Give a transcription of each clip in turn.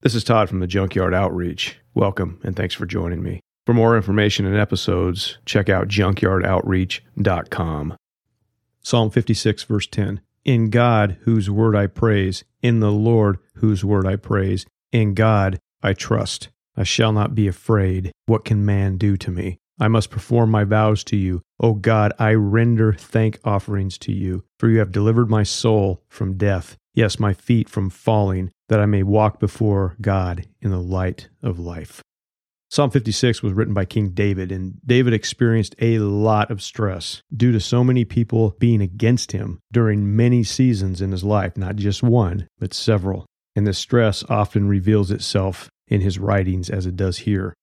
This is Todd from the Junkyard Outreach. Welcome and thanks for joining me. For more information and episodes, check out junkyardoutreach.com. Psalm 56, verse 10. In God, whose word I praise, in the Lord, whose word I praise, in God I trust. I shall not be afraid. What can man do to me? I must perform my vows to you. O God, I render thank offerings to you, for you have delivered my soul from death, yes, my feet from falling, that I may walk before God in the light of life. Psalm 56 was written by King David, and David experienced a lot of stress due to so many people being against him during many seasons in his life, not just one, but several. And this stress often reveals itself in his writings as it does here.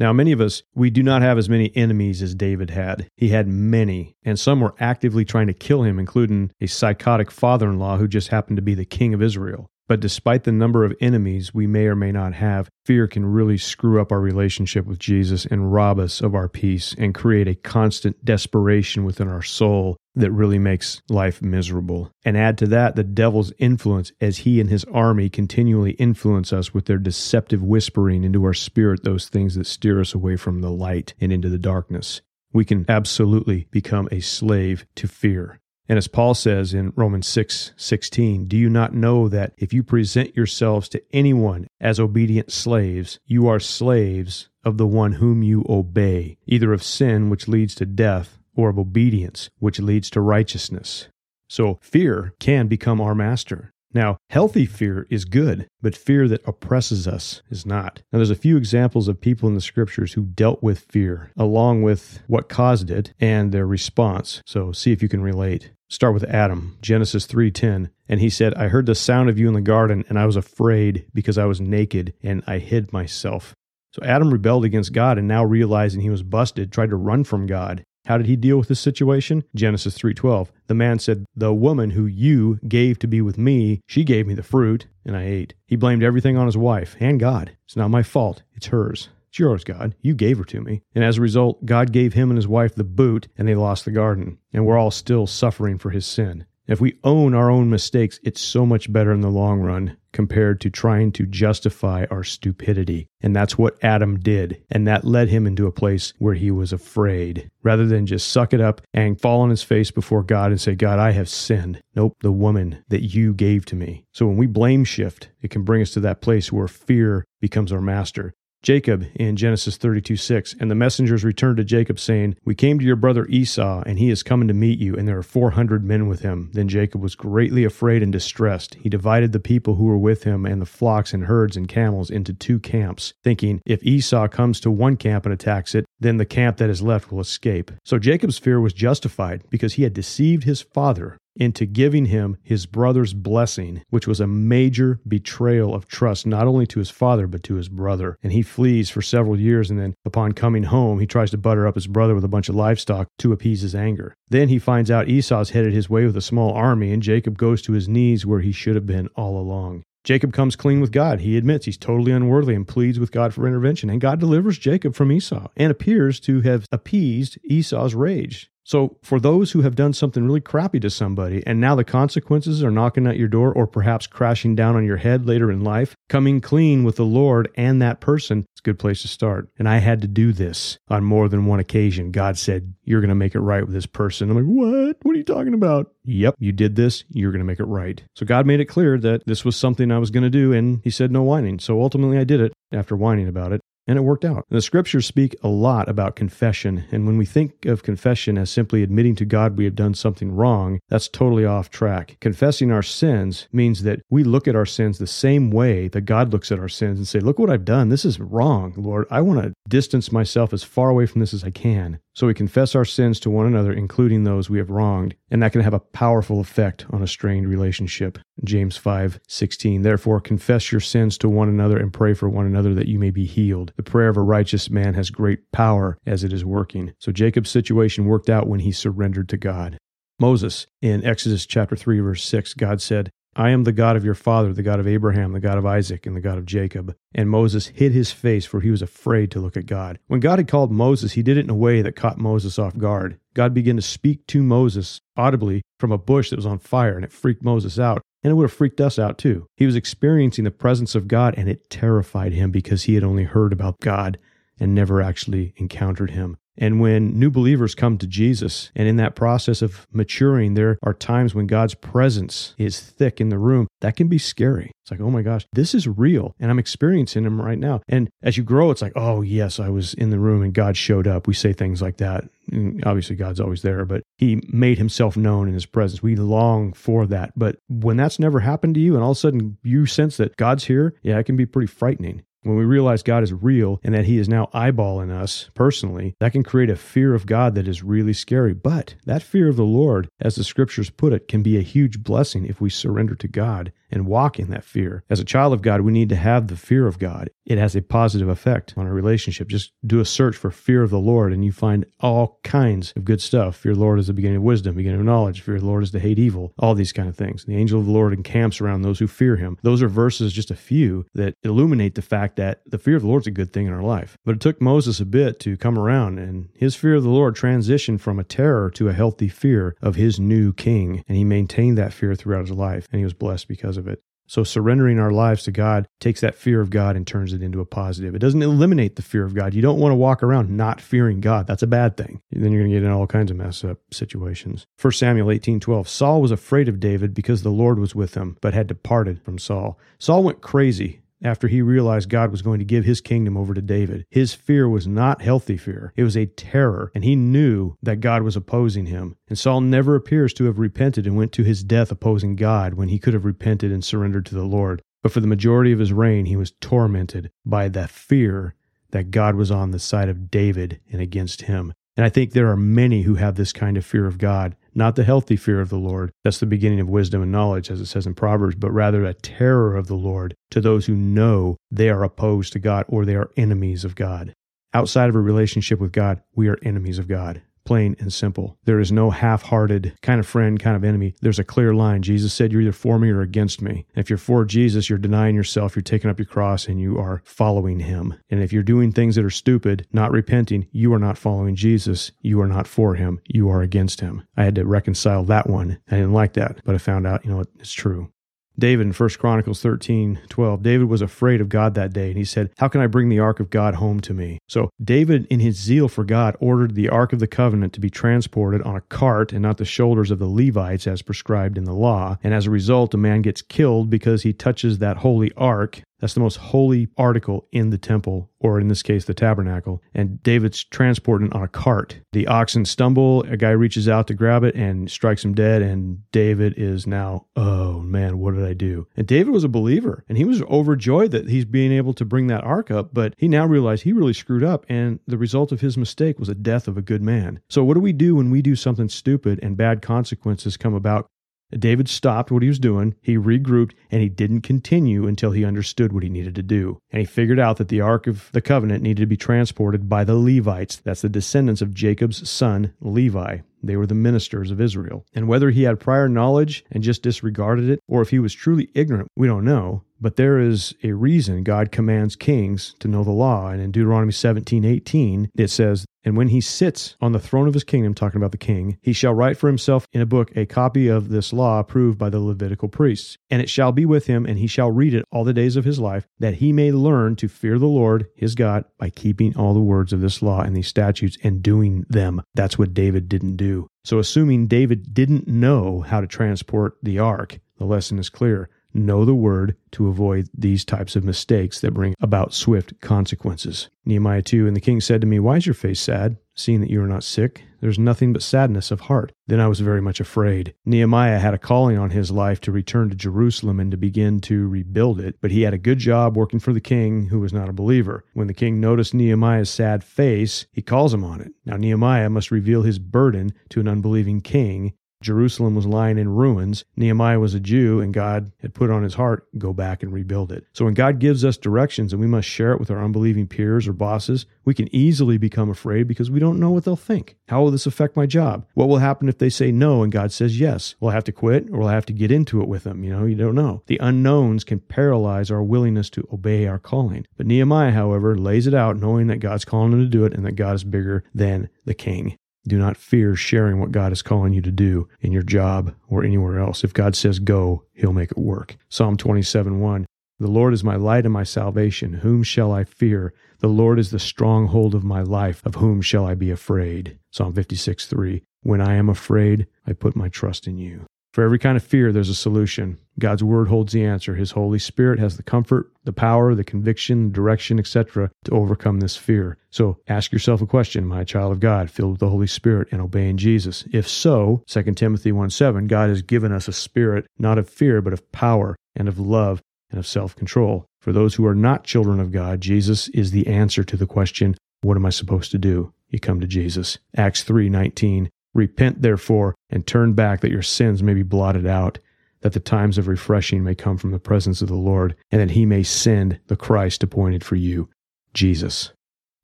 Now, many of us, we do not have as many enemies as David had. He had many, and some were actively trying to kill him, including a psychotic father in law who just happened to be the king of Israel. But despite the number of enemies we may or may not have, fear can really screw up our relationship with Jesus and rob us of our peace and create a constant desperation within our soul that really makes life miserable. And add to that the devil's influence as he and his army continually influence us with their deceptive whispering into our spirit those things that steer us away from the light and into the darkness. We can absolutely become a slave to fear. And as Paul says in Romans 6 16, do you not know that if you present yourselves to anyone as obedient slaves, you are slaves of the one whom you obey, either of sin, which leads to death, or of obedience, which leads to righteousness? So fear can become our master. Now, healthy fear is good, but fear that oppresses us is not. Now, there's a few examples of people in the scriptures who dealt with fear, along with what caused it and their response. So, see if you can relate. Start with Adam, Genesis 3:10, and he said, "I heard the sound of you in the garden, and I was afraid because I was naked, and I hid myself." So Adam rebelled against God and now realizing he was busted, tried to run from God. How did he deal with this situation? Genesis 3:12. The man said, "The woman who you gave to be with me, she gave me the fruit, and I ate." He blamed everything on his wife and God. It's not my fault, it's hers. It's yours, God. You gave her to me. And as a result, God gave him and his wife the boot, and they lost the garden. And we're all still suffering for his sin. If we own our own mistakes, it's so much better in the long run compared to trying to justify our stupidity. And that's what Adam did. And that led him into a place where he was afraid. Rather than just suck it up and fall on his face before God and say, God, I have sinned. Nope, the woman that you gave to me. So when we blame shift, it can bring us to that place where fear becomes our master. Jacob in Genesis 32 6. And the messengers returned to Jacob, saying, We came to your brother Esau, and he is coming to meet you, and there are 400 men with him. Then Jacob was greatly afraid and distressed. He divided the people who were with him and the flocks and herds and camels into two camps, thinking, If Esau comes to one camp and attacks it, then the camp that is left will escape. So Jacob's fear was justified because he had deceived his father into giving him his brother's blessing, which was a major betrayal of trust, not only to his father, but to his brother. And he flees for several years, and then upon coming home, he tries to butter up his brother with a bunch of livestock to appease his anger. Then he finds out Esau's headed his way with a small army, and Jacob goes to his knees where he should have been all along. Jacob comes clean with God. He admits he's totally unworthy and pleads with God for intervention. And God delivers Jacob from Esau and appears to have appeased Esau's rage. So, for those who have done something really crappy to somebody and now the consequences are knocking at your door or perhaps crashing down on your head later in life, coming clean with the Lord and that person is a good place to start. And I had to do this on more than one occasion. God said, You're going to make it right with this person. I'm like, What? What are you talking about? Yep, you did this. You're going to make it right. So, God made it clear that this was something I was going to do, and He said, No whining. So, ultimately, I did it after whining about it and it worked out. The scriptures speak a lot about confession, and when we think of confession as simply admitting to God we have done something wrong, that's totally off track. Confessing our sins means that we look at our sins the same way that God looks at our sins and say, "Look what I've done. This is wrong, Lord. I want to distance myself as far away from this as I can." So we confess our sins to one another, including those we have wronged, and that can have a powerful effect on a strained relationship. James 5:16. Therefore confess your sins to one another and pray for one another that you may be healed. The prayer of a righteous man has great power as it is working. So Jacob's situation worked out when he surrendered to God. Moses in Exodus chapter 3 verse 6 God said, I am the God of your father, the God of Abraham, the God of Isaac, and the God of Jacob. And Moses hid his face, for he was afraid to look at God. When God had called Moses, he did it in a way that caught Moses off guard. God began to speak to Moses audibly from a bush that was on fire, and it freaked Moses out. And it would have freaked us out too. He was experiencing the presence of God and it terrified him because he had only heard about God and never actually encountered him. And when new believers come to Jesus, and in that process of maturing, there are times when God's presence is thick in the room. That can be scary. It's like, oh my gosh, this is real, and I'm experiencing Him right now. And as you grow, it's like, oh yes, I was in the room and God showed up. We say things like that. And obviously, God's always there, but He made Himself known in His presence. We long for that. But when that's never happened to you, and all of a sudden you sense that God's here, yeah, it can be pretty frightening. When we realize God is real and that He is now eyeballing us personally, that can create a fear of God that is really scary. But that fear of the Lord, as the scriptures put it, can be a huge blessing if we surrender to God and walk in that fear. As a child of God, we need to have the fear of God. It has a positive effect on our relationship. Just do a search for fear of the Lord and you find all kinds of good stuff. Fear Lord is the beginning of wisdom, beginning of knowledge. Fear of the Lord is to hate evil, all these kind of things. The angel of the Lord encamps around those who fear him. Those are verses, just a few, that illuminate the fact that the fear of the Lord is a good thing in our life. But it took Moses a bit to come around, and his fear of the Lord transitioned from a terror to a healthy fear of his new king. And he maintained that fear throughout his life, and he was blessed because of it. So surrendering our lives to God takes that fear of God and turns it into a positive. It doesn't eliminate the fear of God. You don't want to walk around not fearing God. That's a bad thing. Then you're going to get in all kinds of mess up situations. 1 Samuel 18 12. Saul was afraid of David because the Lord was with him, but had departed from Saul. Saul went crazy after he realized God was going to give his kingdom over to David. His fear was not healthy fear, it was a terror, and he knew that God was opposing him. And Saul never appears to have repented and went to his death opposing God when he could have repented and surrendered to the Lord. But for the majority of his reign, he was tormented by the fear that God was on the side of David and against him. And I think there are many who have this kind of fear of God, not the healthy fear of the Lord. That's the beginning of wisdom and knowledge, as it says in Proverbs, but rather a terror of the Lord to those who know they are opposed to God or they are enemies of God. Outside of a relationship with God, we are enemies of God plain and simple. There is no half hearted kind of friend, kind of enemy. There's a clear line. Jesus said, You're either for me or against me. If you're for Jesus, you're denying yourself, you're taking up your cross, and you are following him. And if you're doing things that are stupid, not repenting, you are not following Jesus. You are not for him. You are against him. I had to reconcile that one. I didn't like that, but I found out, you know, it's true. David in 1 Chronicles 13, 12, David was afraid of God that day, and he said, How can I bring the ark of God home to me? So David, in his zeal for God, ordered the ark of the covenant to be transported on a cart and not the shoulders of the Levites as prescribed in the law. And as a result, a man gets killed because he touches that holy ark that's the most holy article in the temple, or in this case, the tabernacle. And David's transporting on a cart. The oxen stumble. A guy reaches out to grab it and strikes him dead. And David is now, oh man, what did I do? And David was a believer and he was overjoyed that he's being able to bring that ark up. But he now realized he really screwed up. And the result of his mistake was a death of a good man. So, what do we do when we do something stupid and bad consequences come about David stopped what he was doing, he regrouped, and he didn't continue until he understood what he needed to do. And he figured out that the Ark of the Covenant needed to be transported by the Levites. That's the descendants of Jacob's son, Levi. They were the ministers of Israel. And whether he had prior knowledge and just disregarded it, or if he was truly ignorant, we don't know. But there is a reason God commands kings to know the law. And in Deuteronomy 17 18, it says, And when he sits on the throne of his kingdom, talking about the king, he shall write for himself in a book a copy of this law approved by the Levitical priests. And it shall be with him, and he shall read it all the days of his life, that he may learn to fear the Lord his God by keeping all the words of this law and these statutes and doing them. That's what David didn't do. So, assuming David didn't know how to transport the ark, the lesson is clear know the word to avoid these types of mistakes that bring about swift consequences. Nehemiah 2 And the king said to me, Why is your face sad, seeing that you are not sick? There's nothing but sadness of heart. Then I was very much afraid. Nehemiah had a calling on his life to return to Jerusalem and to begin to rebuild it, but he had a good job working for the king who was not a believer. When the king noticed Nehemiah's sad face, he calls him on it. Now, Nehemiah must reveal his burden to an unbelieving king Jerusalem was lying in ruins. Nehemiah was a Jew, and God had put on his heart, go back and rebuild it. So when God gives us directions and we must share it with our unbelieving peers or bosses, we can easily become afraid because we don't know what they'll think. How will this affect my job? What will happen if they say no and God says yes? Will I have to quit or will I have to get into it with them? You know, you don't know. The unknowns can paralyze our willingness to obey our calling. But Nehemiah, however, lays it out knowing that God's calling him to do it and that God is bigger than the king. Do not fear sharing what God is calling you to do in your job or anywhere else. If God says go, he'll make it work. Psalm 27 1. The Lord is my light and my salvation. Whom shall I fear? The Lord is the stronghold of my life. Of whom shall I be afraid? Psalm 56 3. When I am afraid, I put my trust in you. For every kind of fear, there's a solution. God's word holds the answer. His Holy Spirit has the comfort, the power, the conviction, the direction, etc., to overcome this fear. So ask yourself a question my child of God, filled with the Holy Spirit and obeying Jesus? If so, 2 Timothy 1 7, God has given us a spirit not of fear, but of power and of love and of self control. For those who are not children of God, Jesus is the answer to the question, What am I supposed to do? You come to Jesus. Acts 3 19. Repent, therefore, and turn back that your sins may be blotted out, that the times of refreshing may come from the presence of the Lord, and that he may send the Christ appointed for you, Jesus.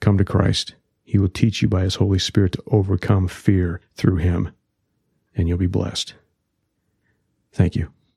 Come to Christ. He will teach you by his Holy Spirit to overcome fear through him, and you'll be blessed. Thank you.